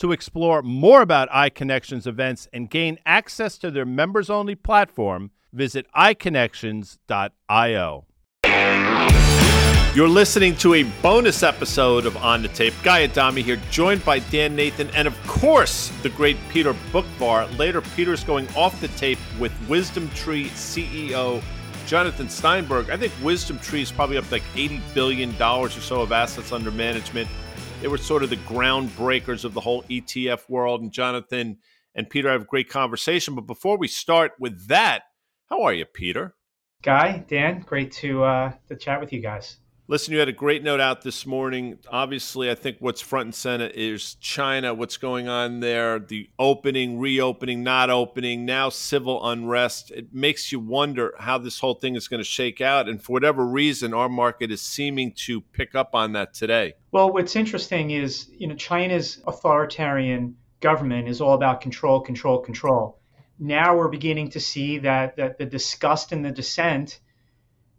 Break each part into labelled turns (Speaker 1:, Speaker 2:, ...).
Speaker 1: To explore more about iConnections events and gain access to their members only platform, visit iConnections.io. You're listening to a bonus episode of On the Tape. Guy Adami here, joined by Dan Nathan, and of course, the great Peter Boockvar. Later, Peter's going off the tape with Wisdom Tree CEO Jonathan Steinberg. I think Wisdom Tree is probably up like $80 billion or so of assets under management. They were sort of the groundbreakers of the whole ETF world. And Jonathan and Peter have a great conversation. But before we start with that, how are you, Peter?
Speaker 2: Guy, Dan, great to uh, to chat with you guys.
Speaker 1: Listen, you had a great note out this morning. Obviously, I think what's front and center is China, what's going on there, the opening, reopening, not opening, now civil unrest. It makes you wonder how this whole thing is going to shake out. And for whatever reason, our market is seeming to pick up on that today.
Speaker 2: Well, what's interesting is, you know, China's authoritarian government is all about control, control, control now we're beginning to see that, that the disgust and the dissent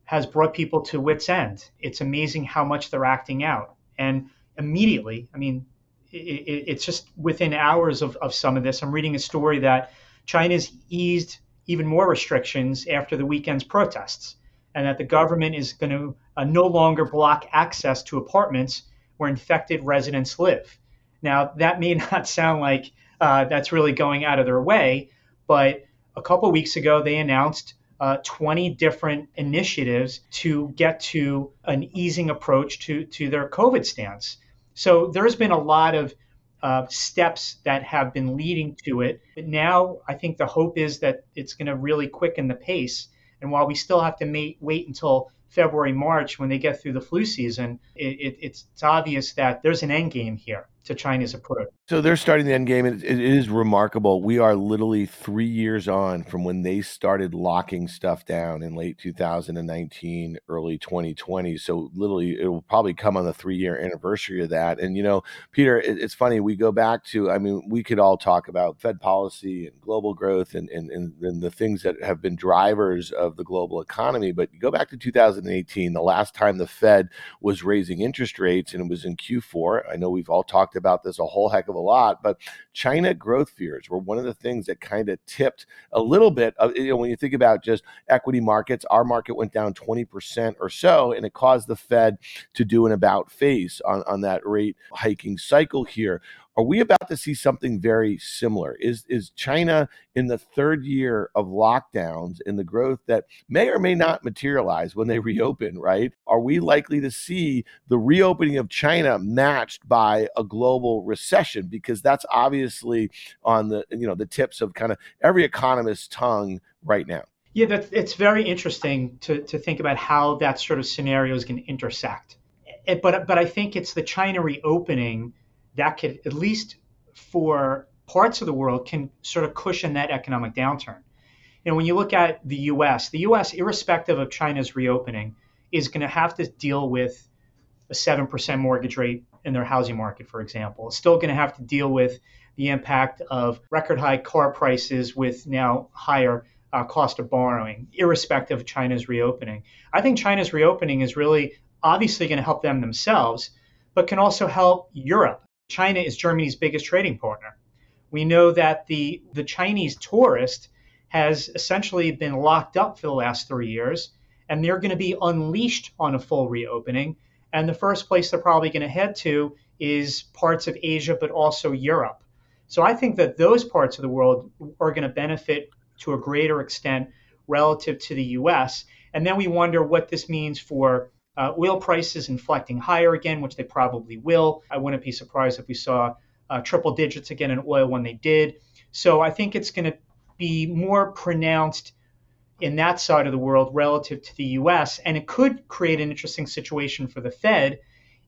Speaker 2: has brought people to wits end. It's amazing how much they're acting out. And immediately, I mean, it, it, it's just within hours of, of some of this. I'm reading a story that China's eased even more restrictions after the weekend's protests, and that the government is going to uh, no longer block access to apartments where infected residents live. Now, that may not sound like uh, that's really going out of their way, but a couple weeks ago, they announced uh, 20 different initiatives to get to an easing approach to, to their COVID stance. So there's been a lot of uh, steps that have been leading to it. But now I think the hope is that it's going to really quicken the pace. And while we still have to mate, wait until February, March, when they get through the flu season, it, it, it's, it's obvious that there's an end game here to China's approach.
Speaker 3: So they're starting the end game. It, is remarkable. We are literally three years on from when they started locking stuff down in late 2019, early 2020. So literally, it will probably come on the three year anniversary of that. And you know, Peter, it, it's funny. We go back to. I mean, we could all talk about Fed policy and global growth and and and, and the things that have been drivers of the global economy. But go back to 2018, the last time the Fed was raising interest rates, and it was in Q4. I know we've all talked about this a whole heck of a lot, but China growth fears were one of the things that kind of tipped a little bit of, you know, when you think about just equity markets, our market went down 20% or so, and it caused the Fed to do an about face on, on that rate hiking cycle here. Are we about to see something very similar? Is is China in the third year of lockdowns in the growth that may or may not materialize when they reopen, right? Are we likely to see the reopening of China matched by a global recession because that's obviously on the you know the tips of kind of every economist's tongue right now.
Speaker 2: Yeah, that, it's very interesting to, to think about how that sort of scenario is going to intersect. It, but but I think it's the China reopening that could, at least for parts of the world, can sort of cushion that economic downturn. And when you look at the US, the US, irrespective of China's reopening, is going to have to deal with a 7% mortgage rate in their housing market, for example. It's still going to have to deal with the impact of record high car prices with now higher uh, cost of borrowing, irrespective of China's reopening. I think China's reopening is really obviously going to help them themselves, but can also help Europe. China is Germany's biggest trading partner. We know that the, the Chinese tourist has essentially been locked up for the last three years, and they're going to be unleashed on a full reopening. And the first place they're probably going to head to is parts of Asia, but also Europe. So I think that those parts of the world are going to benefit to a greater extent relative to the US. And then we wonder what this means for uh, oil prices inflecting higher again, which they probably will. I wouldn't be surprised if we saw uh, triple digits again in oil when they did. So I think it's going to be more pronounced in that side of the world relative to the US. And it could create an interesting situation for the Fed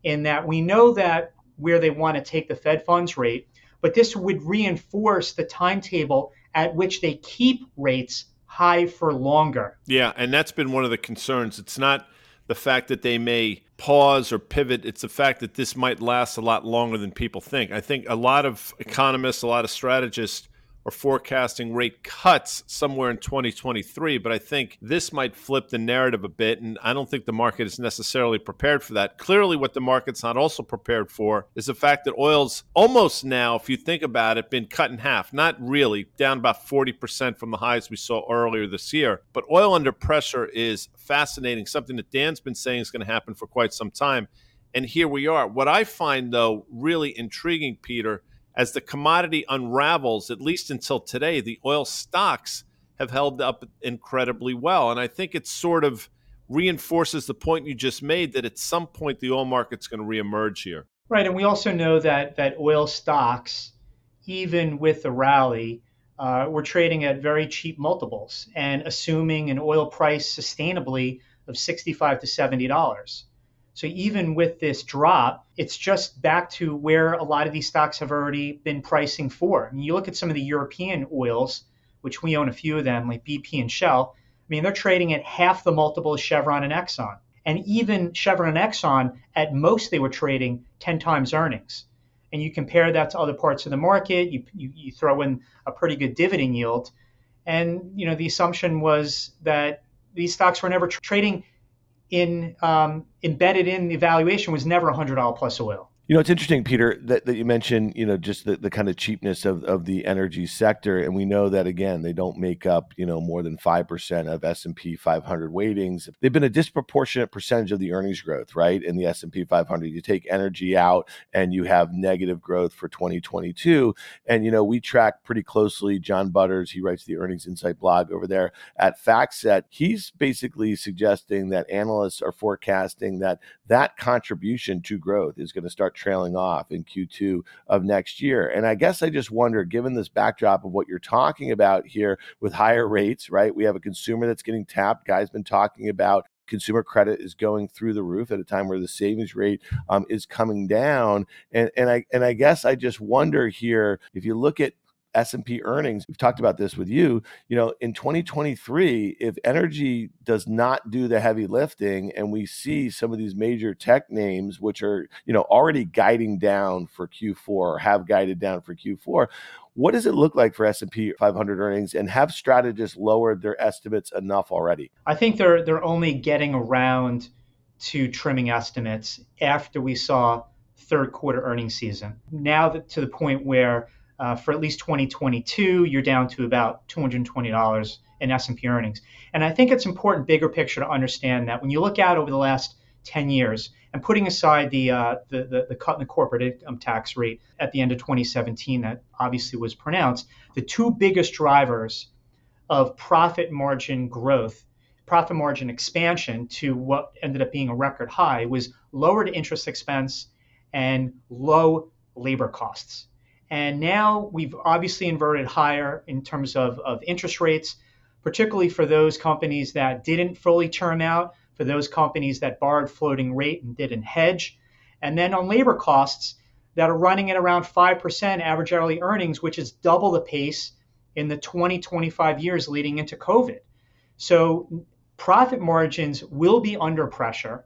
Speaker 2: in that we know that where they want to take the Fed funds rate, but this would reinforce the timetable at which they keep rates high for longer.
Speaker 1: Yeah, and that's been one of the concerns. It's not the fact that they may pause or pivot, it's the fact that this might last a lot longer than people think. I think a lot of economists, a lot of strategists forecasting rate cuts somewhere in 2023. But I think this might flip the narrative a bit. And I don't think the market is necessarily prepared for that. Clearly, what the market's not also prepared for is the fact that oil's almost now, if you think about it, been cut in half. Not really, down about 40% from the highs we saw earlier this year. But oil under pressure is fascinating, something that Dan's been saying is going to happen for quite some time. And here we are. What I find, though, really intriguing, Peter, as the commodity unravels, at least until today, the oil stocks have held up incredibly well. And I think it sort of reinforces the point you just made that at some point the oil market's going to reemerge here.
Speaker 2: Right. And we also know that, that oil stocks, even with the rally, uh, we're trading at very cheap multiples and assuming an oil price sustainably of 65 to $70. So even with this drop, it's just back to where a lot of these stocks have already been pricing for. I mean, you look at some of the European oils, which we own a few of them, like BP and Shell. I mean, they're trading at half the multiple of Chevron and Exxon. And even Chevron and Exxon, at most, they were trading 10 times earnings. And you compare that to other parts of the market, you, you, you throw in a pretty good dividend yield. And, you know, the assumption was that these stocks were never trading in um, embedded in the evaluation was never $100 plus oil.
Speaker 3: You know, it's interesting, Peter, that, that you mentioned, you know, just the, the kind of cheapness of, of the energy sector. And we know that, again, they don't make up, you know, more than 5% of S&P 500 weightings. They've been a disproportionate percentage of the earnings growth, right? In the S&P 500, you take energy out and you have negative growth for 2022. And, you know, we track pretty closely John Butters. He writes the Earnings Insight blog over there at FactSet. He's basically suggesting that analysts are forecasting that that contribution to growth is going to start trailing off in Q2 of next year. And I guess I just wonder, given this backdrop of what you're talking about here with higher rates, right? We have a consumer that's getting tapped. Guy's been talking about consumer credit is going through the roof at a time where the savings rate um, is coming down. And, and I and I guess I just wonder here if you look at S&P earnings. We've talked about this with you. You know, in 2023, if energy does not do the heavy lifting and we see some of these major tech names which are, you know, already guiding down for Q4 or have guided down for Q4, what does it look like for S&P 500 earnings and have strategists lowered their estimates enough already?
Speaker 2: I think they're they're only getting around to trimming estimates after we saw third quarter earnings season. Now that to the point where uh, for at least 2022, you're down to about $220 in S&P earnings. And I think it's important, bigger picture, to understand that when you look out over the last 10 years, and putting aside the, uh, the, the, the, cut in the corporate income tax rate at the end of 2017 that obviously was pronounced, the two biggest drivers of profit margin growth, profit margin expansion to what ended up being a record high was lowered interest expense and low labor costs. And now we've obviously inverted higher in terms of, of interest rates, particularly for those companies that didn't fully term out, for those companies that borrowed floating rate and didn't hedge. And then on labor costs that are running at around 5% average hourly earnings, which is double the pace in the 20, 25 years leading into COVID. So profit margins will be under pressure.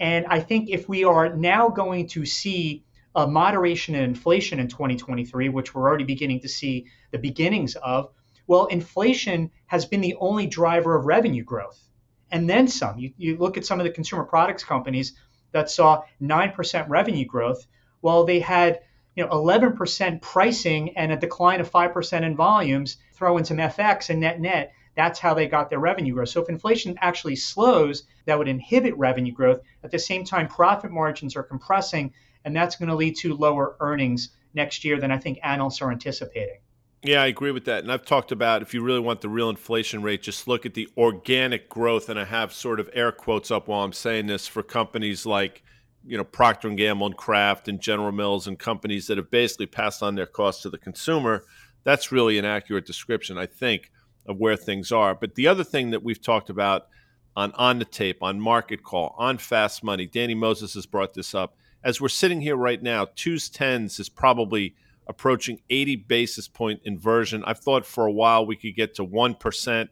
Speaker 2: And I think if we are now going to see a moderation in inflation in 2023, which we're already beginning to see the beginnings of, Well, inflation has been the only driver of revenue growth. And then some. You, you look at some of the consumer products companies that saw 9% revenue growth. Well, they had you know 11% pricing and a decline of 5% in volumes, throw in some FX and net net, that's how they got their revenue growth. So if inflation actually slows, that would inhibit revenue growth. At the same time, profit margins are compressing, and that's going to lead to lower earnings next year than I think analysts are anticipating.
Speaker 1: Yeah, I agree with that. And I've talked about if you really want the real inflation rate, just look at the organic growth. And I have sort of air quotes up while I'm saying this for companies like, you know, Procter and Gamble and Kraft and General Mills and companies that have basically passed on their costs to the consumer. That's really an accurate description, I think, of where things are. But the other thing that we've talked about on on the tape, on market call, on fast money, Danny Moses has brought this up. As we're sitting here right now, twos tens is probably – approaching 80 basis point inversion. I've thought for a while we could get to 1%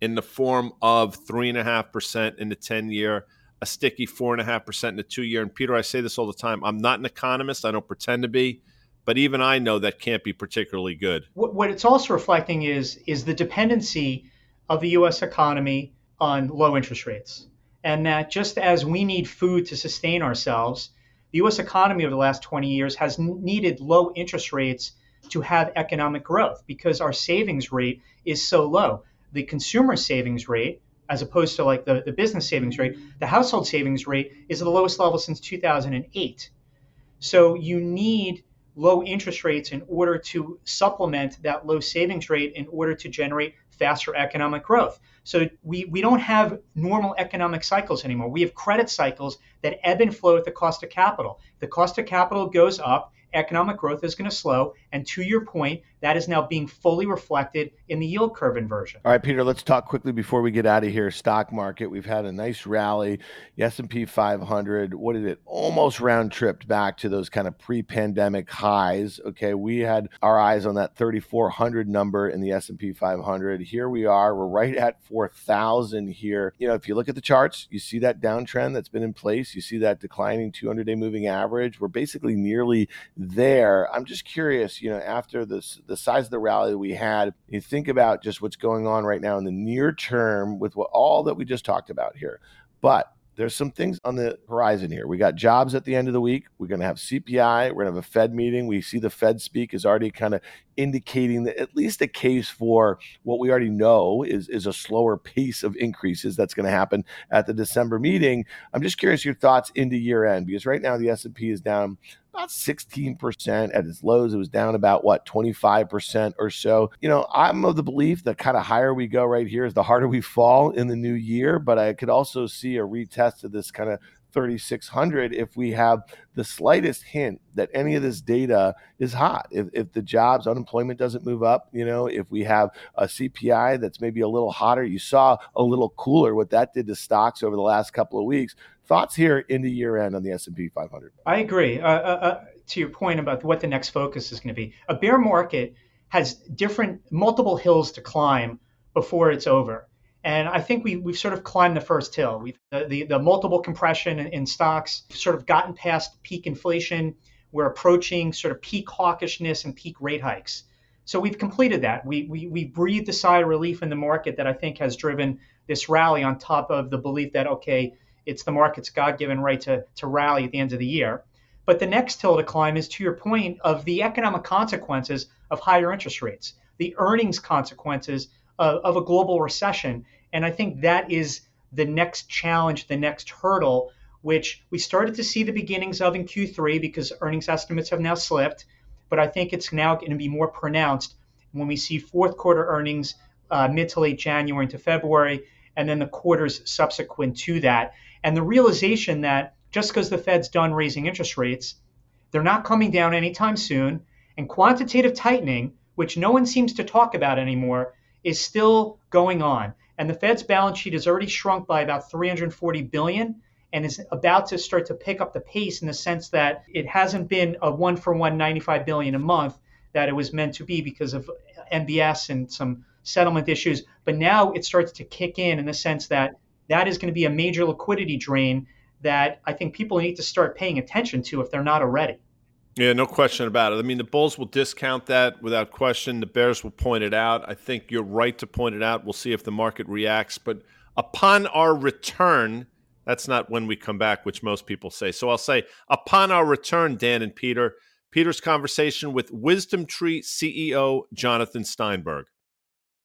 Speaker 1: in the form of 3.5% in the 10 year, a sticky 4.5% in the two year. And Peter, I say this all the time I'm not an economist, I don't pretend to be. But even I know that can't be particularly good.
Speaker 2: What, it's also reflecting is is the dependency of the U.S. economy on low interest rates, and that just as we need food to sustain ourselves, the US economy over the last 20 years has needed low interest rates to have economic growth because our savings rate is so low. The consumer savings rate, as opposed to like the, the business savings rate, the household savings rate is at the lowest level since 2008. So you need low interest rates in order to supplement that low savings rate in order to generate faster economic growth. So we, we don't have normal economic cycles anymore. We have credit cycles that ebb and flow at the cost of capital. The cost of capital goes up, economic growth is going to slow. And to your point, that is now being fully reflected in the yield curve inversion.
Speaker 3: All right, Peter, let's talk quickly before we get out of here. Stock market, we've had a nice rally. The S&P 500, what did it? Almost round tripped back to those kind of pre-pandemic highs. Okay, we had our eyes on that 3400 number in the S&P 500. Here we are. We're right at 4000 here. You know, if you look at the charts, you see that downtrend that's been in place. You see that declining 200-day moving average. We're basically nearly there. I'm just curious, you know, after this the size of the rally we had, you think about just what's going on right now in the near term with what all that we just talked about here. But there's some things on the horizon here. We got jobs at the end of the week. We're going to have CPI. We're going to have a Fed meeting. We see the Fed speak is already kind of indicating that at least a case for what we already know is, is a slower pace of increases that's going to happen at the December meeting. I'm just curious your thoughts into year end because right now the S&P is down about 16% at its lows. It was down about what 25% or so. You know, I'm of the belief that kind of higher we go right here is the harder we fall in the new year. But I could also see a retest of this kind of 3600 if we have the slightest hint that any of this data is hot. If, if the jobs unemployment doesn't move up you know if we have a cpi that's maybe a little hotter you saw a little cooler what that did to stocks over the last couple of weeks. Thoughts here into year end on the s&p 500
Speaker 2: i agree. Uh, uh, uh, to your point about what the next focus is going to be a bear market has different multiple hills to climb before it's over and I think we, we've sort of climbed the first hill. We've the, the, the multiple compression in, in, stocks sort of gotten past peak inflation. We're approaching sort of peak hawkishness and peak rate hikes. So we've completed that. We, we, we breathed a sigh of relief in the market that I think has driven this rally on top of the belief that, okay, it's the market's God given right to, to rally at the end of the year. But the next hill to climb is to your point of the economic consequences of higher interest rates, the earnings consequences of, of a global recession. And I think that is the next challenge, the next hurdle, which we started to see the beginnings of in Q3 because earnings estimates have now slipped. But I think it's now going to be more pronounced when we see fourth quarter earnings uh, mid to late January into February, and then the quarters subsequent to that. And the realization that just because the Fed's done raising interest rates, they're not coming down anytime soon. And quantitative tightening, which no one seems to talk about anymore, is still going on. And the Fed's balance sheet has already shrunk by about 340 billion and is about to start to pick up the pace in the sense that it hasn't been a one for one 95 billion a month that it was meant to be because of MBS and some settlement issues. But now it starts to kick in in the sense that that is going to be a major liquidity drain that I think people need to start paying attention to if they're not already.
Speaker 1: Yeah, no question about it. I mean, the Bulls will discount that without question. The Bears will point it out. I think you're right to point it out. We'll see if the market reacts. But upon our return, that's not when we come back, which most people say. So I'll say, upon our return, Dan and Peter, Peter's conversation with Wisdom Tree CEO Jonathan Steinberg.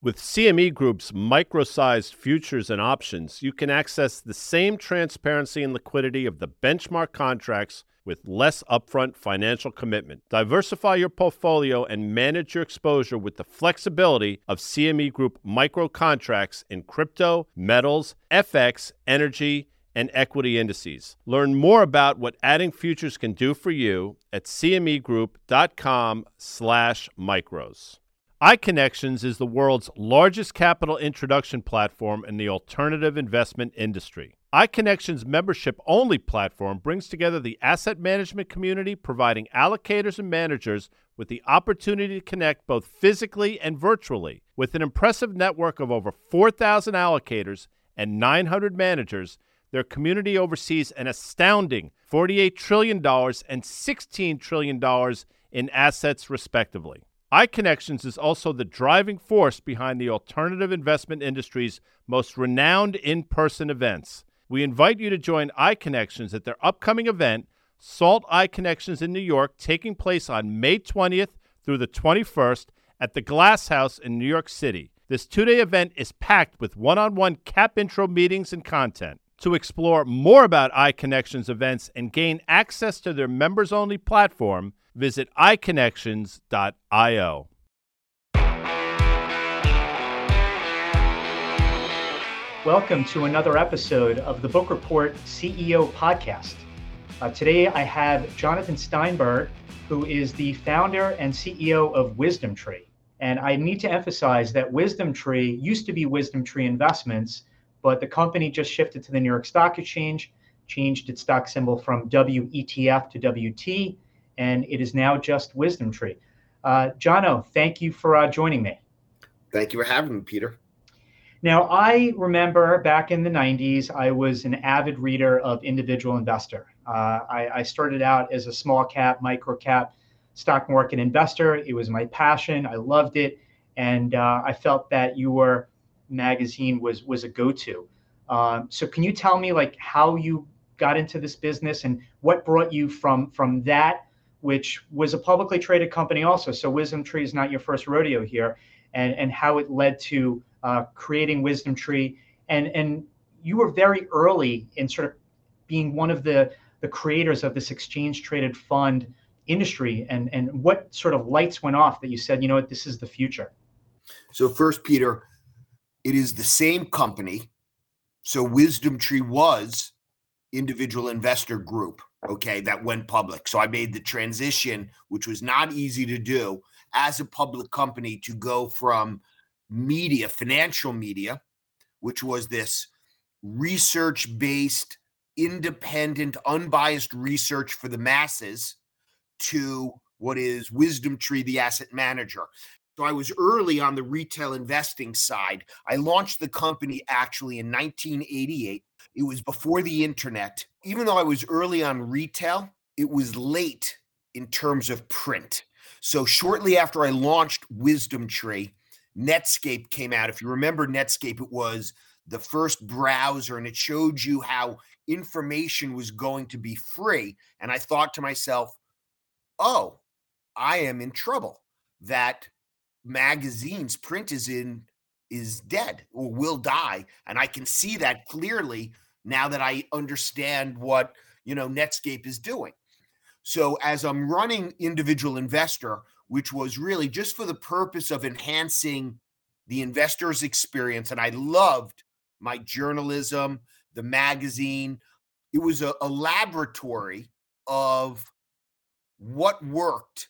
Speaker 1: With CME Group's micro sized futures and options, you can access the same transparency and liquidity of the benchmark contracts with less upfront financial commitment. Diversify your portfolio and manage your exposure with the flexibility of CME Group micro contracts in crypto, metals, FX, energy, and equity indices. Learn more about what adding futures can do for you at cmegroup.com/micros iConnections is the world's largest capital introduction platform in the alternative investment industry. iConnections membership only platform brings together the asset management community, providing allocators and managers with the opportunity to connect both physically and virtually. With an impressive network of over 4,000 allocators and 900 managers, their community oversees an astounding $48 trillion and $16 trillion in assets, respectively iConnections is also the driving force behind the alternative investment industry's most renowned in person events. We invite you to join iConnections at their upcoming event, SALT iConnections in New York, taking place on May 20th through the 21st at the Glass House in New York City. This two day event is packed with one on one cap intro meetings and content. To explore more about iConnections events and gain access to their members only platform, Visit iConnections.io.
Speaker 2: Welcome to another episode of the Boock Report CEO podcast. Uh, today I have Jonathan Steinberg, who is the founder and CEO of Wisdom Tree. And I need to emphasize that Wisdom Tree used to be Wisdom Tree Investments, but the company just shifted to the New York Stock Exchange, changed its stock symbol from WETF to WT, and it is now just Wisdom Tree. Uh, Jono, thank you for uh, joining me.
Speaker 4: Thank you for having me, Peter.
Speaker 2: Now, I remember back in the 90s, I was an avid reader of Individual Investor. Uh, I, I, started out as a small cap, micro cap stock market investor. It was my passion. I loved it. And uh, I felt that your magazine was, was a go to. Um, so, can you tell me like how you got into this business and what brought you from, from that which was a publicly traded company also. So Wisdom Tree is not your first rodeo here, and and how it led to uh, creating Wisdom Tree, and and you were very early in sort of being one of the the creators of this exchange traded fund industry, and and what sort of lights went off that you said, you know what, this is the future.
Speaker 4: So first, Peter, it is the same company. So Wisdom Tree was individual investor group okay, that went public. So I made the transition, which was not easy to do as a public company to go from media, financial media, which was this research based, independent, unbiased research for the masses, to what is Wisdom Tree, the asset manager. So I was early on the retail investing side. I launched the company actually in 1988 it was before the internet. Even though I was early on retail, it was late in terms of print. So shortly after I launched Wisdom Tree, Netscape came out. If you remember Netscape, it was the first browser and it showed you how information was going to be free. And I thought to myself, oh, I am in trouble. That magazines, print is in is dead or will die. And I can see that clearly now that I understand what, you know, Netscape is doing. So as I'm running individual investor, which was really just for the purpose of enhancing the investor's experience, and I loved my journalism, the magazine. It was a, a laboratory of what worked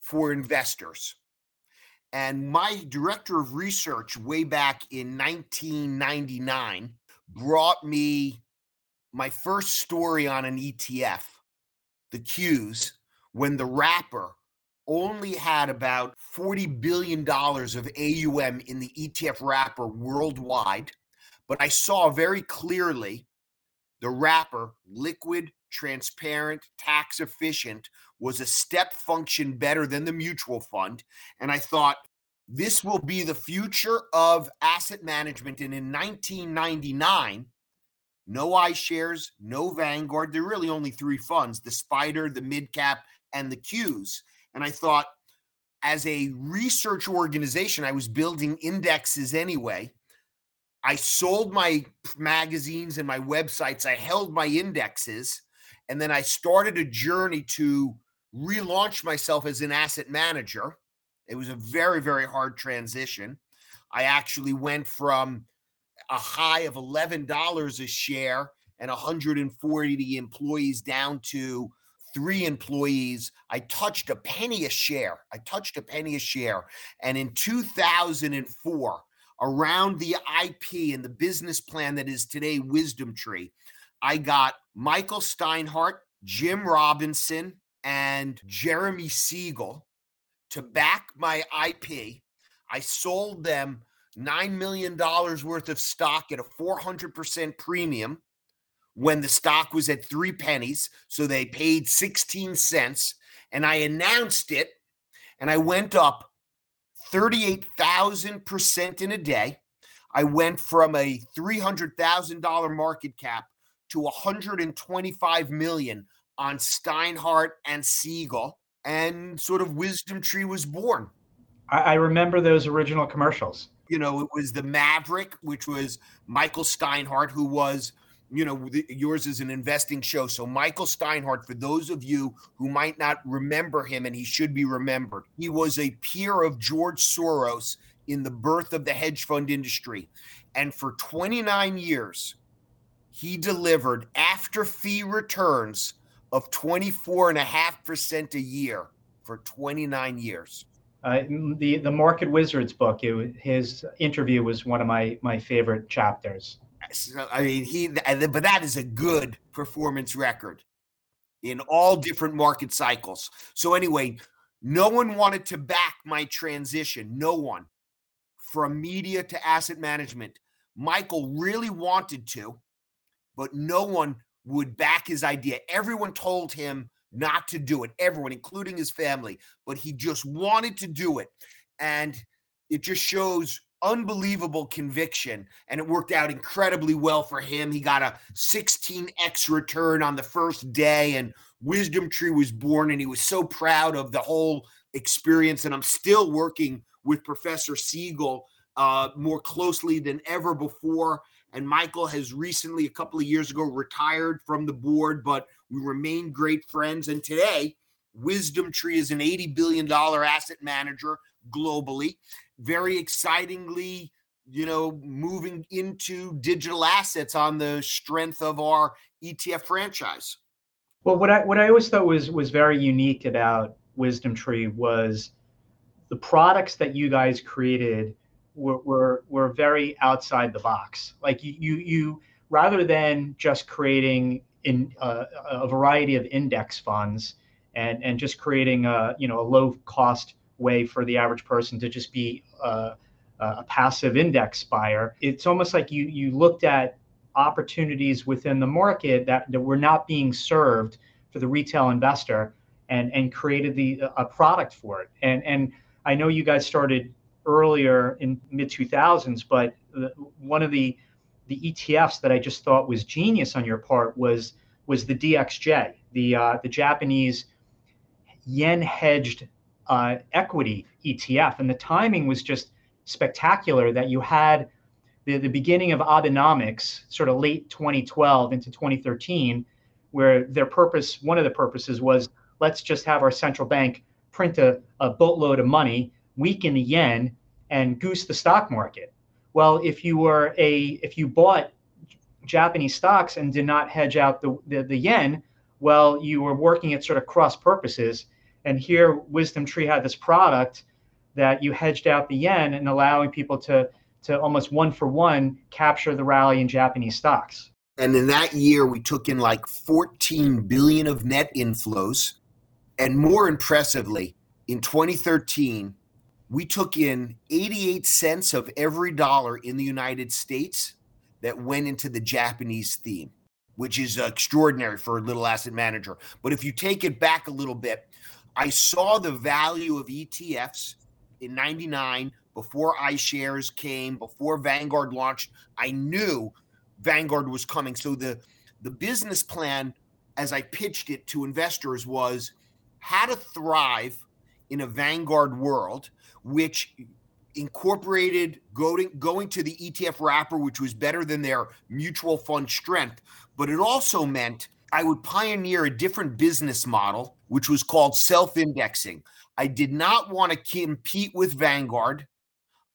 Speaker 4: for investors. And my director of research, way back in 1999, brought me my first story on an ETF, the Qs, when the wrapper only had about $40 billion of AUM in the ETF wrapper worldwide. But I saw very clearly the wrapper, liquid, transparent, tax efficient, was a step function better than the mutual fund. And I thought, this will be the future of asset management. And in 1999, no iShares, no Vanguard. There are really only three funds the Spider, the Midcap, and the Qs. And I thought, as a research organization, I was building indexes anyway. I sold my magazines and my websites, I held my indexes, and then I started a journey to relaunch myself as an asset manager. It was a very, very hard transition. I actually went from a high of $11 a share and 140 employees down to three employees. I touched a penny a share. I touched a penny a share. And in 2004, around the IP and the business plan that is today Wisdom Tree, I got Michael Steinhardt, Jim Robinson, and Jeremy Siegel to back my IP. I sold them $9 million worth of stock at a 400% premium when the stock was at three pennies. So they paid 16 cents. And I announced it and I went up 38,000% in a day. I went from a $300,000 market cap to 125 million on Steinhardt and Siegel, and sort of Wisdom Tree was born.
Speaker 2: I, I remember those original commercials.
Speaker 4: You know, it was the Maverick, which was Michael Steinhardt, who was you know, the, yours is an investing show. So, Michael Steinhardt, for those of you who might not remember him, and he should be remembered, he was a peer of George Soros in the birth of the hedge fund industry. And for 29 years, he delivered after fee returns of 24.5% a year for 29 years.
Speaker 2: Uh, the the Market Wizards book, it, his interview was one of my my favorite chapters.
Speaker 4: I mean, he, but that is a good performance record in all different market cycles. So, anyway, no one wanted to back my transition. No one from media to asset management. Michael really wanted to, but no one would back his idea. Everyone told him not to do it, everyone, including his family, but he just wanted to do it. And it just shows unbelievable conviction and it worked out incredibly well for him. He got a 16x return on the first day and Wisdom Tree was born and he was so proud of the whole experience and I'm still working with Professor Siegel uh, more closely than ever before and Michael has recently a couple of years ago retired from the board but we remain great friends and today Wisdom Tree is an 80 billion dollar asset manager globally very excitingly, you know, moving into digital assets on the strength of our ETF franchise.
Speaker 2: Well, what I what I always thought was was very unique about Wisdom Tree was the products that you guys created were were, were very outside the box. Like you you, rather than just creating in uh, a variety of index funds and and just creating a you know a low cost way for the average person to just be uh, a passive index buyer. It's almost like you you looked at opportunities within the market that, that were not being served for the retail investor and and created the a product for it. And and I know you guys started earlier in mid 2000s, but one of the the ETFs that I just thought was genius on your part was was the DXJ, the uh, the Japanese yen hedged uh, equity ETF. And the timing was just spectacular that you had the, the beginning of Abenomics, sort of late 2012 into 2013, where their purpose, one of the purposes was let's just have our central bank print a, a boatload of money, weaken the yen, and goose the stock market. Well, if you were a if you bought Japanese stocks and did not hedge out the, the, the yen, well, you were working at sort of cross purposes and here, Wisdom Tree had this product that you hedged out the yen and allowing people to to almost one for one capture the rally in Japanese stocks.
Speaker 4: And in that year, we took in like 14 billion of net inflows. And more impressively, in 2013, we took in 88 cents of every dollar in the United States that went into the Japanese theme. which is extraordinary for a little asset manager. But if you take it back a little bit, I saw the value of ETFs in 99 before iShares came, before Vanguard launched. I knew Vanguard was coming. So the the business plan as I pitched it to investors was how to thrive in a Vanguard world, which incorporated going, going to the ETF wrapper, which was better than their mutual fund strength. But it also meant I would pioneer a different business model, which was called self indexing. I did not want to compete with Vanguard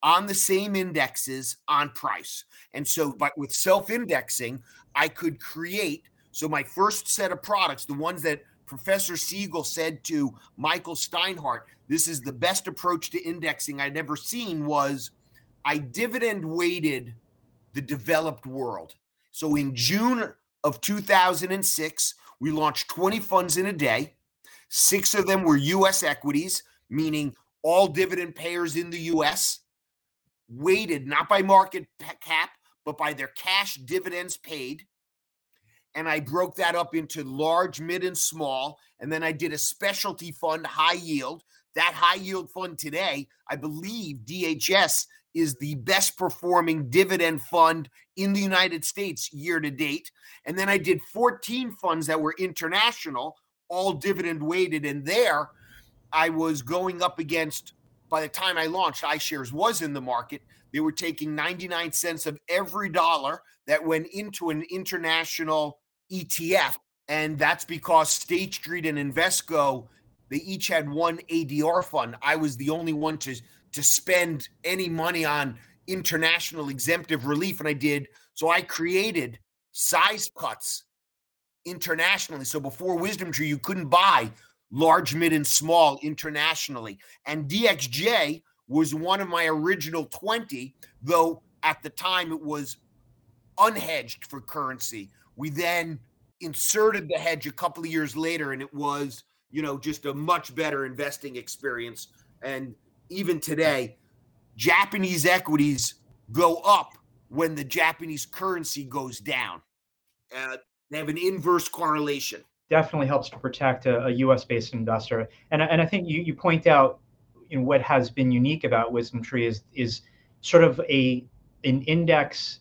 Speaker 4: on the same indexes on price. And so, but with self indexing, I could create. So, my first set of products, the ones that Professor Siegel said to Michael Steinhardt, this is the best approach to indexing I'd ever seen, was I dividend weighted the developed world. So, in June of 2006, we launched 20 funds in a day. Six of them were US equities, meaning all dividend payers in the US, weighted not by market cap, but by their cash dividends paid. And I broke that up into large, mid, and small. And then I did a specialty fund, high yield. That high yield fund today, I believe DHS is the best performing dividend fund in the United States year to date. And then I did 14 funds that were international, all dividend weighted. And there I was going up against, by the time I launched, iShares was in the market. They were taking 99 cents of every dollar that went into an international ETF. And that's because State Street and Invesco, they each had one ADR fund. I was the only one to to spend any money on international exemptive relief. And I did. So I created size cuts internationally. So before Wisdom Tree, you couldn't buy large, mid, and small internationally. And DXJ was one of my original 20, though at the time it was unhedged for currency. We then inserted the hedge a couple of years later, and it was, you know, just a much better investing experience. And even today, Japanese equities go up when the Japanese currency goes down. Uh, they have an inverse correlation.
Speaker 2: Definitely helps to protect a, a U.S. based investor, and and I think you, you point out, you know, what has been unique about Wisdom Tree is is sort of a an index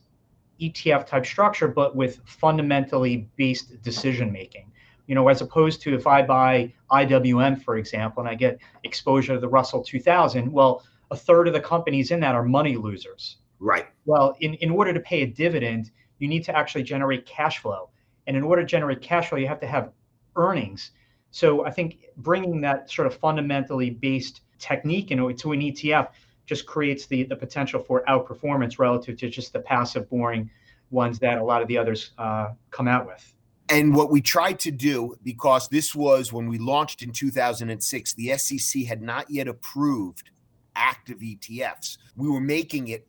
Speaker 2: ETF type structure, but with fundamentally based decision making you know, as opposed to if I buy IWM, for example, and I get exposure to the Russell 2000, well, a third of the companies in that are money losers.
Speaker 4: Right.
Speaker 2: Well, in, in order to pay a dividend, you need to actually generate cash flow. And in order to generate cash flow, you have to have earnings. So I think bringing that sort of fundamentally based technique into to an ETF just creates the, the potential for outperformance relative to just the passive, boring ones that a lot of the others uh, come out with.
Speaker 4: And what we tried to do, because this was when we launched in 2006, the SEC had not yet approved active ETFs. We were making it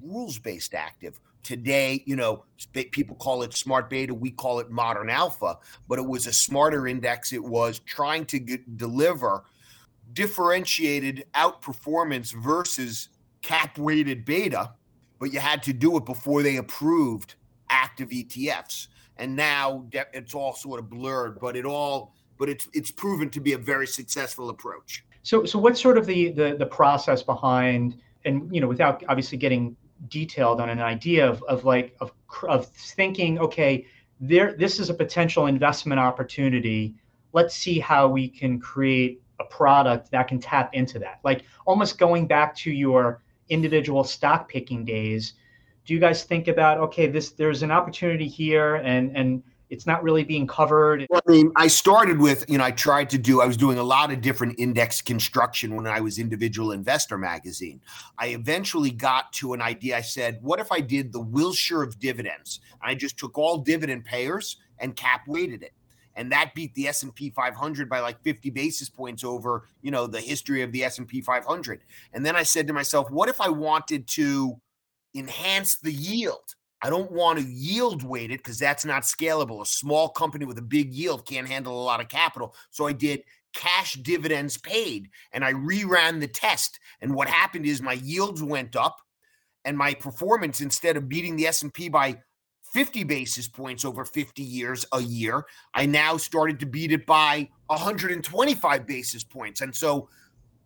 Speaker 4: rules based active. Today, you know, people call it smart beta, we call it modern alpha, but it was a smarter index. It was trying to get, deliver differentiated outperformance versus cap weighted beta, but you had to do it before they approved active ETFs and now it's all sort of blurred but it all but it's it's proven to be a very successful approach.
Speaker 2: So so what's sort of the the, the process behind and you know without obviously getting detailed on an idea of, of like of, of thinking okay there this is a potential investment opportunity. Let's see how we can create a product that can tap into that. Like almost going back to your individual stock picking days do you guys think about okay this there's an opportunity here and and it's not really being covered?
Speaker 4: Well, i mean i started with you know i tried to do i was doing a lot of different index construction when i was individual investor magazine. I eventually got to an idea. I said what if i did the wilshire of dividends? I just took all dividend payers and cap weighted it. And that beat the S&P 500 by like 50 basis points over, you know, the history of the S&P 500. And then I said to myself, what if I wanted to enhance the yield. I don't want to yield weight it because that's not scalable. A small company with a big yield can't handle a lot of capital. So I did cash dividends paid and I reran the test. And what happened is my yields went up and my performance instead of beating the S&P by 50 basis points over 50 years a year. I now started to beat it by 125 basis points. And so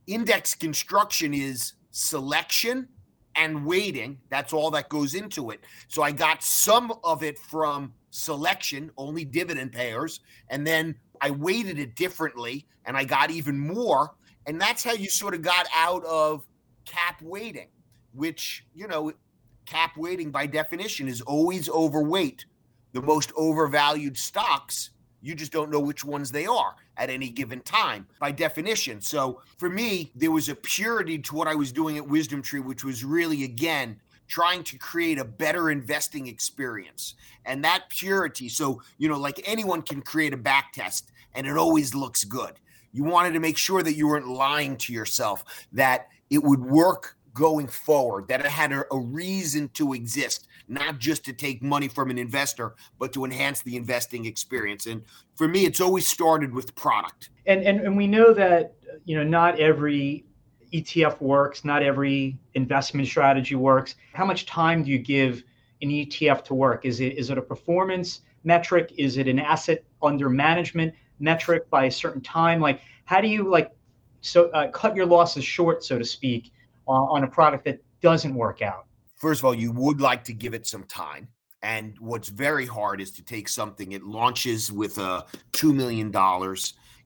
Speaker 4: index construction is selection and weighting. That's all that goes into it. So I got some of it from selection, only dividend payers, and then I weighted it differently and I got even more. And that's how you sort of got out of cap weighting, which, you know, cap weighting by definition is always overweight the most overvalued stocks. You just don't know which ones they are at any given time by definition. So for me, there was a purity to what I was doing at Wisdom Tree, which was really, again, trying to create a better investing experience. And that purity, so, you know, like anyone can create a back test and it always looks good. You wanted to make sure that you weren't lying to yourself, that it would work going forward, that it had a, a, reason to exist, not just to take money from an investor, but to enhance the investing experience. And for me, it's always started with product.
Speaker 2: And and, and we know that you know not every ETF works, not every investment strategy works. How much time do you give an ETF to work? Is it is it a performance metric? Is it an asset under management metric by a certain time? Like how do you like so uh, cut your losses short, so to speak, uh, on a product that doesn't work out?
Speaker 4: First of all, you would like to give it some time. And what's very hard is to take something, it launches with a $2 million.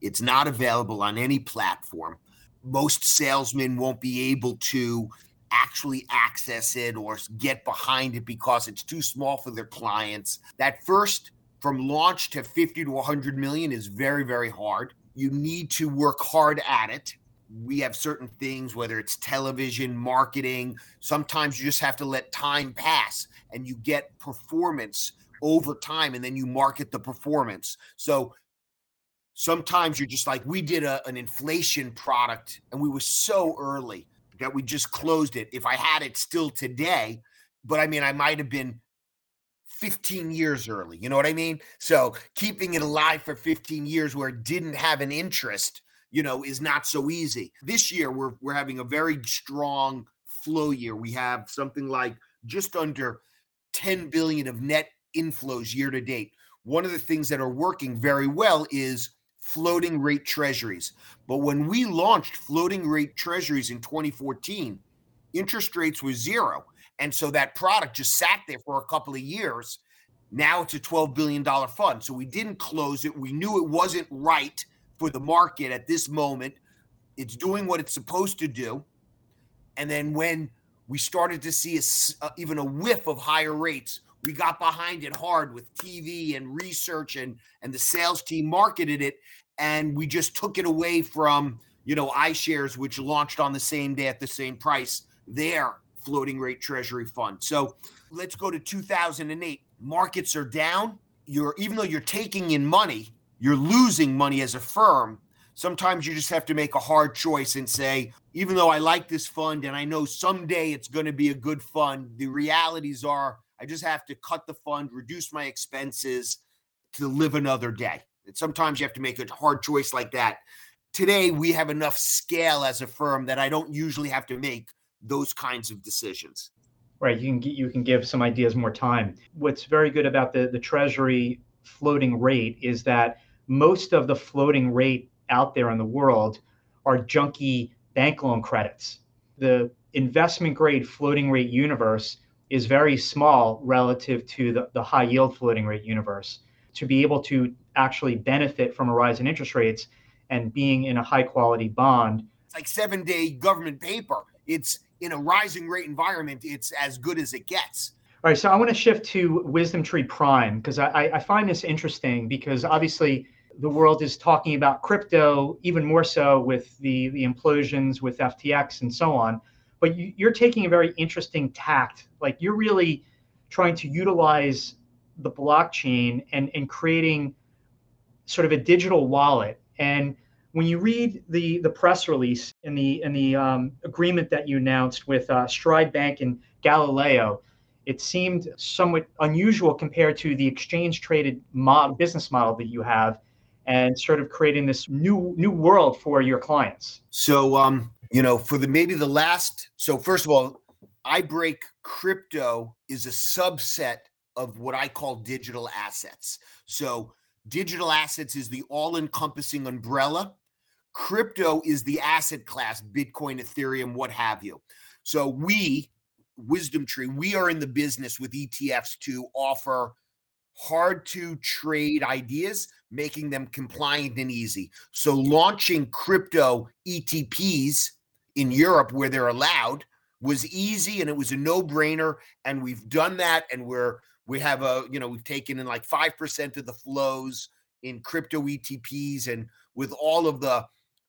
Speaker 4: It's not available on any platform. Most salesmen won't be able to actually access it or get behind it because it's too small for their clients. That first from launch to 50 to 100 million is very, very hard. You need to work hard at it we have certain things, whether it's television, marketing, sometimes you just have to let time pass and you get performance over time and then you market the performance. So sometimes you're just like, we did a, an inflation product and we were so early that we just closed it. If I had it still today, but I mean, I might have been 15 years early. You know what I mean? So keeping it alive for 15 years where it didn't have an interest you know, is not so easy. This year we're we're having a very strong flow year. We have something like just under 10 billion of net inflows year to date. One of the things that are working very well is floating rate treasuries. But when we launched floating rate treasuries in 2014, interest rates were zero. And so that product just sat there for a couple of years. Now it's a $12 billion fund. So we didn't close it. We knew it wasn't right for the market at this moment. It's doing what it's supposed to do. And then when we started to see a, uh, even a whiff of higher rates, we got behind it hard with TV and research and and the sales team marketed it and we just took it away from, you know, iShares which launched on the same day at the same price, their floating rate treasury fund. So, let's go to 2008. Markets are down. You're even though you're taking in money, you're losing money as a firm. Sometimes you just have to make a hard choice and say, even though I like this fund and I know someday it's going to be a good fund, the realities are I just have to cut the fund, reduce my expenses to live another day. And sometimes you have to make a hard choice like that. Today, we have enough scale as a firm that I don't usually have to make those kinds of decisions.
Speaker 2: Right. You can get, you can give some ideas more time. What's very good about the, the treasury floating rate is that most of the floating rate out there in the world are junky bank loan credits. The investment grade floating rate universe is very small relative to the, the high yield floating rate universe. To be able to actually benefit from a rise in interest rates and being in a high quality bond.
Speaker 4: It's like seven day government paper. It's in a rising rate environment, it's as good as it gets.
Speaker 2: All right, so I want to shift to Wisdom Tree Prime because I, I find this interesting because obviously the world is talking about crypto even more so with the the implosions with FTX and so on. But you, you're taking a very interesting tact. Like you're really trying to utilize the blockchain and and creating sort of a digital wallet. And when you read the the press release and the and the um, agreement that you announced with uh, Stride Bank and Galileo it seemed somewhat unusual compared to the exchange traded business model that you have and sort of creating this new new world for your clients
Speaker 4: so um you know for the maybe the last so first of all i break crypto is a subset of what I call digital assets. So, digital assets is the all encompassing umbrella. Crypto is the asset class, Bitcoin, Ethereum, what have you. So, we, Wisdom Tree, we are in the business with ETFs to offer hard to trade ideas, making them compliant and easy. So, launching crypto ETPs in Europe where they're allowed was easy and it was a no-brainer and we've done that and we're we have a you know we've taken in like 5% of the flows in crypto ETPs and with all of the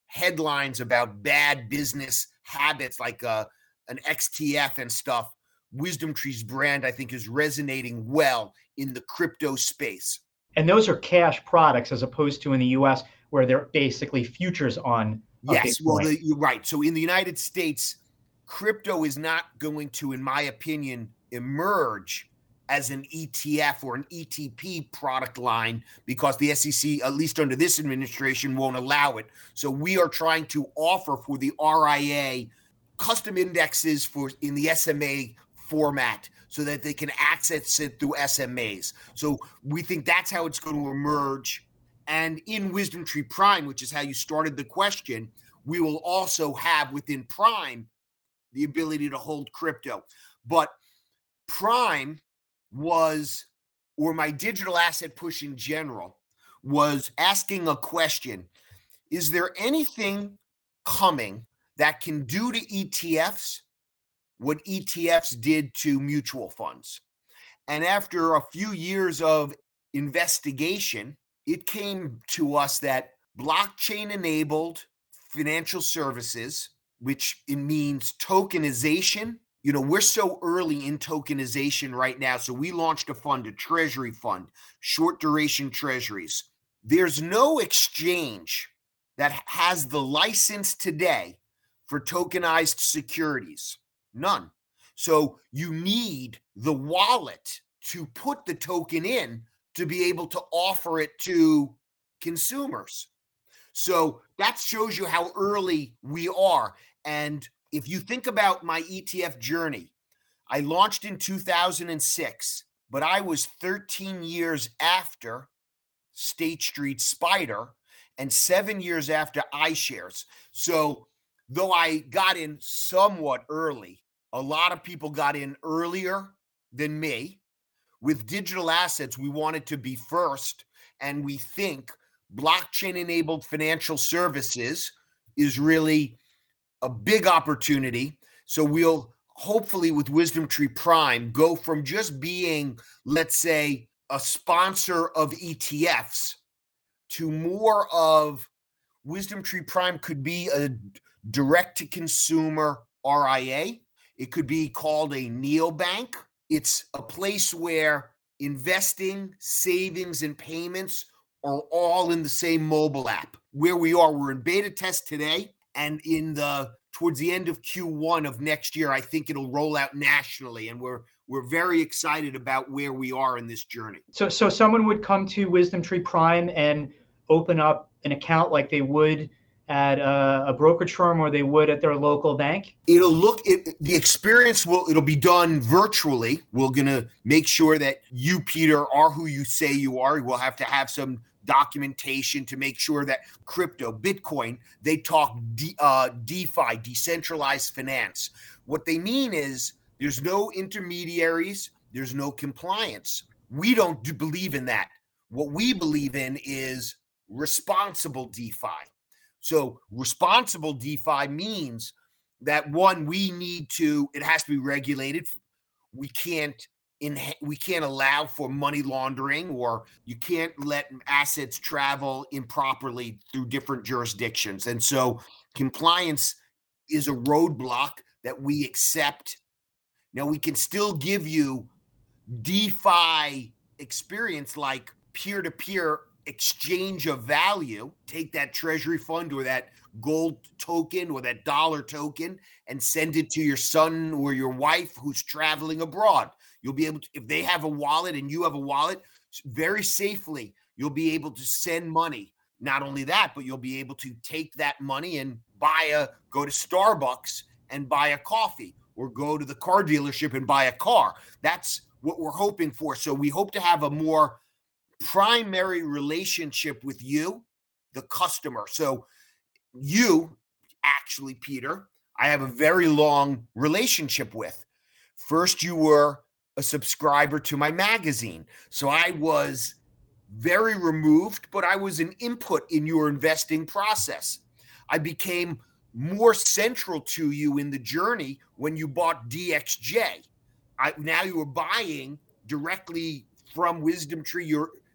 Speaker 4: headlines about bad business habits like uh, an XTF and stuff Wisdom Tree's brand I think is resonating well in the crypto space.
Speaker 2: And those are cash products as opposed to in the US where they're basically futures on
Speaker 4: yes well the, you're right. So in the United States crypto is not going to, in my opinion, emerge as an ETF or an ETP product line because the SEC, at least under this administration, won't allow it. So we are trying to offer for the RIA custom indexes for in the SMA format so that they can access it through SMAs. So we think that's how it's going to emerge. And in Wisdom Tree Prime, which is how you started the question, we will also have within Prime the ability to hold crypto. But Prime was, or my digital asset push in general, was asking a question Is there anything coming that can do to ETFs what ETFs did to mutual funds? And after a few years of investigation, it came to us that blockchain enabled financial services which it means tokenization. You know, we're so early in tokenization right now. So we launched a fund, a treasury fund, short duration treasuries. There's no exchange that has the license today for tokenized securities. None. So you need the wallet to put the token in to be able to offer it to consumers. So that shows you how early we are. And if you think about my ETF journey, I launched in 2006, but I was 13 years after State Street SPDR and seven years after iShares. So, though I got in somewhat early, a lot of people got in earlier than me. With digital assets, we wanted to be first, and we think blockchain enabled financial services is really a big opportunity. So we'll hopefully with Wisdom Tree Prime go from just being, let's say, a sponsor of ETFs to more of Wisdom Tree Prime could be a direct to consumer RIA. It could be called a neobank. It's a place where investing, savings, and payments are all in the same mobile app. Where we are, we're in beta test today and in the towards the end of Q1 of next year, I think it'll roll out nationally, and we're we're very excited about where we are in this journey.
Speaker 2: So, so someone would come to Wisdom Tree Prime and open up an account like they would at a, a brokerage firm or they would at their local bank.
Speaker 4: It'll look it, the experience will it'll be done virtually. We're gonna make sure that you, Peter, are who you say you are. We'll have to have some documentation to make sure that crypto, Bitcoin, they talk de, uh, DeFi, decentralized finance. What they mean is there's no intermediaries, there's no compliance. We don't believe in that. What we believe in is responsible DeFi. So, responsible DeFi means that one, we need to, it has to be regulated. We can't in we can't allow for money laundering or you can't let assets travel improperly through different jurisdictions and so compliance is a roadblock that we accept now we can still give you defi experience like peer-to-peer exchange of value take that treasury fund or that gold token or that dollar token and send it to your son or your wife who's traveling abroad You'll be able to, if they have a wallet and you have a wallet, very safely, you'll be able to send money. Not only that, but you'll be able to take that money and buy a, go to Starbucks and buy a coffee or go to the car dealership and buy a car. That's what we're hoping for. So we hope to have a more primary relationship with you, the customer. So you actually, Peter, I have a very long relationship with. First, you were a subscriber to my magazine. So I was very removed, but I was an input in your investing process. I became more central to you in the journey when you bought DXJ. I, now you are buying directly from Wisdom Tree.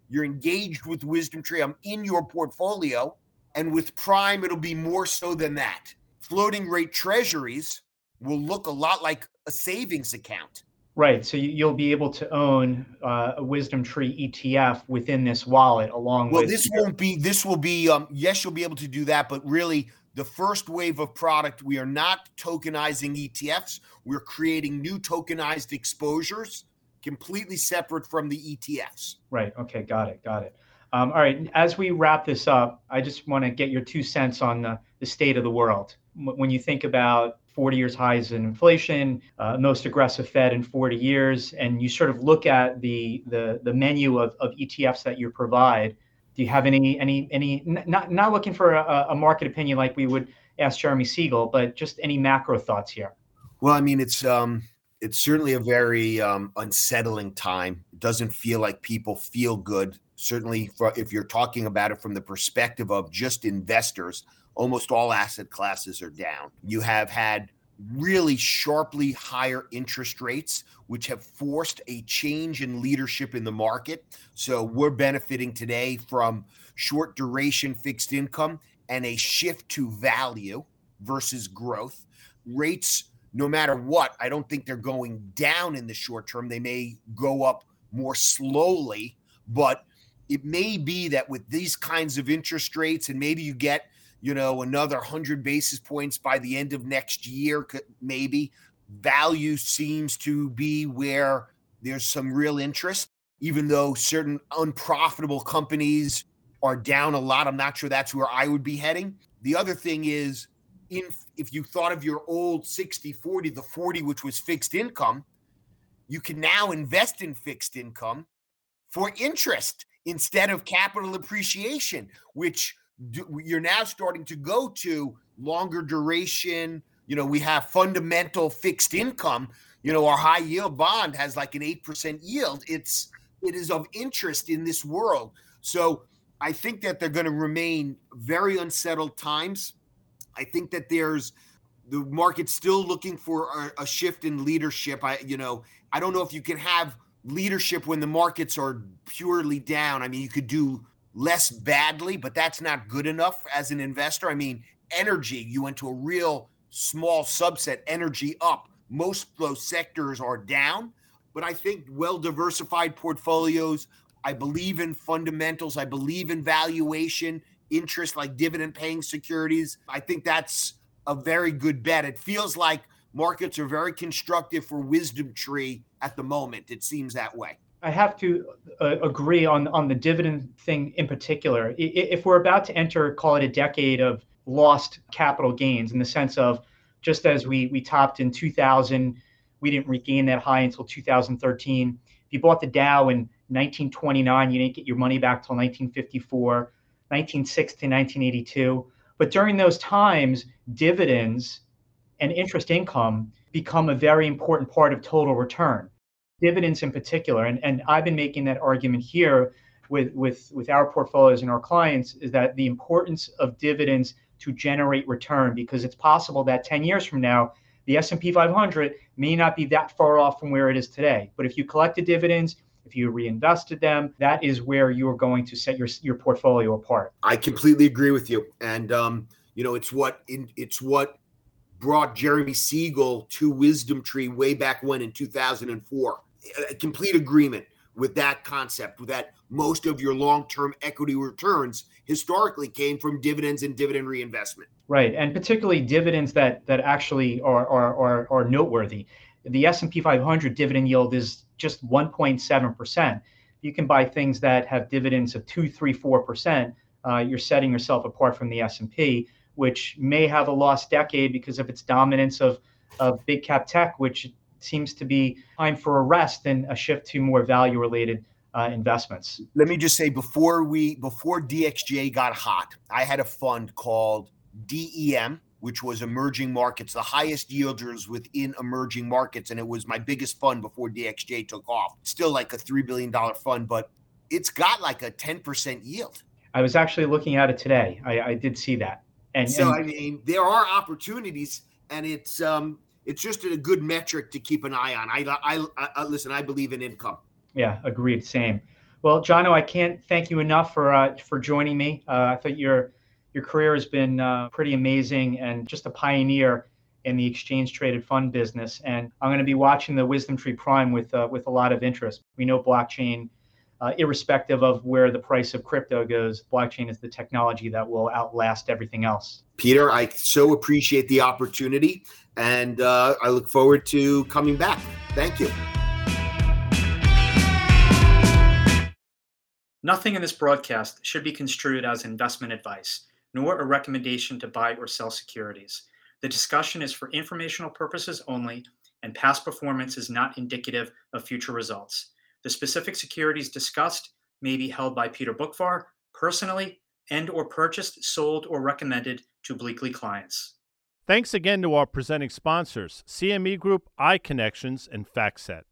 Speaker 4: You're engaged with Wisdom Tree. I'm in your portfolio, and with Prime, it'll be more so than that. Floating rate treasuries will look a lot like a savings account.
Speaker 2: Right. So you'll be able to own uh, a Wisdom Tree ETF within this wallet, along
Speaker 4: well,
Speaker 2: with.
Speaker 4: Well, this won't be. This will be. Um, yes, you'll be able to do that, but really, the first wave of product, we are not tokenizing ETFs. We're creating new tokenized exposures, completely separate from the ETFs.
Speaker 2: Right. Okay. Got it. Got it. Um, all right. As we wrap this up, I just want to get your two cents on the, the state of the world. When you think about 40 years highs in inflation, uh, most aggressive Fed in 40 years, and you sort of look at the the, the menu of, of ETFs that you provide. Do you have any any any not not looking for a, a market opinion like we would ask Jeremy Siegel, but just any macro thoughts here?
Speaker 4: Well, I mean, it's um, it's certainly a very um, unsettling time. It doesn't feel like people feel good. Certainly, for, if you're talking about it from the perspective of just investors, almost all asset classes are down. You have had really sharply higher interest rates, which have forced a change in leadership in the market. So we're benefiting today from short duration fixed income and a shift to value versus growth. Rates, no matter what, I don't think they're going down in the short term. They may go up more slowly, but it may be that with these kinds of interest rates, and maybe you get you know, another 100 basis points by the end of next year, maybe. Value seems to be where there's some real interest, even though certain unprofitable companies are down a lot. I'm not sure that's where I would be heading. The other thing is, in, if you thought of your old 60 40, the 40, which was fixed income, you can now invest in fixed income for interest instead of capital appreciation, which you're now starting to go to longer duration. You know, we have fundamental fixed income. You know, our high yield bond has like an 8% yield. It's it is of interest in this world. So I think that they're going to remain very unsettled times. I think that there's the market's still looking for a, a shift in leadership. I, you know, I don't know if you can have leadership when the markets are purely down. I mean, you could do less badly, but that's not good enough as an investor. I mean, energy, you went to a real small subset, energy up. Most those sectors are down, but I think well diversified portfolios. I believe in fundamentals. I believe in valuation, interest like dividend paying securities. I think that's a very good bet. It feels like markets are very constructive for Wisdom Tree at the moment. It seems that way.
Speaker 2: I have to uh, agree on on the dividend thing in particular. If we're about to enter, call it a decade of lost capital gains, in the sense of just as we we topped in 2000, we didn't regain that high until 2013. If you bought the Dow in 1929, you didn't get your money back till 1954, 1960 to 1982. But during those times, dividends and interest income become a very important part of total return dividends in particular, and, and I've been making that argument here with, with, with our portfolios and our clients, is that the importance of dividends to generate return, because it's possible that 10 years from now, the S&P 500 may not be that far off from where it is today. But if you collect the dividends, if you reinvested them, that is where you are going to set your your portfolio apart.
Speaker 4: I completely agree with you, and um, you know it's what in, it's what brought Jeremy Siegel to Wisdom Tree way back when in 2004 a complete agreement with that concept that most of your long-term equity returns historically came from dividends and dividend reinvestment.
Speaker 2: Right. And particularly dividends that that actually are are are, are noteworthy. The s&p 500 dividend yield is just 1.7% you can buy things that have dividends of 2 3 4% uh, you're setting yourself apart from the s&p which may have a lost decade because of its dominance of, of big cap tech which seems to be time for a rest and a shift to more value related uh, investments.
Speaker 4: Let me just say before we before DXJ got hot, I had a fund called DEM, which was emerging markets, the highest yielders within emerging markets, and it was my biggest fund before DXJ took off. Still like a three billion dollar fund, but it's got like a ten percent yield.
Speaker 2: I was actually looking at it today. I, I did see that,
Speaker 4: and so and, I mean there are opportunities, and it's um it's just a good metric to keep an eye on. I I, I listen. I believe in income.
Speaker 2: Yeah, agreed. Same. Well, Jono, I can't thank you enough for uh, for joining me. Uh, I thought your your career has been uh, pretty amazing and just a pioneer in the exchange traded fund business. And I'm going to be watching the Wisdom Tree Prime with uh, with a lot of interest. We know blockchain, uh, irrespective of where the price of crypto goes, blockchain is the technology that will outlast everything else.
Speaker 4: Peter, I so appreciate the opportunity, and uh, I look forward to coming back. Thank you.
Speaker 2: Nothing in this broadcast should be construed as investment advice, nor a recommendation to buy or sell securities. The discussion is for informational purposes only, and past performance is not indicative of future results. The specific securities discussed may be held by Peter Boockvar personally and or purchased, sold, or recommended to Bleakley clients.
Speaker 1: Thanks again to our presenting sponsors, CME Group, iConnections, and FactSet.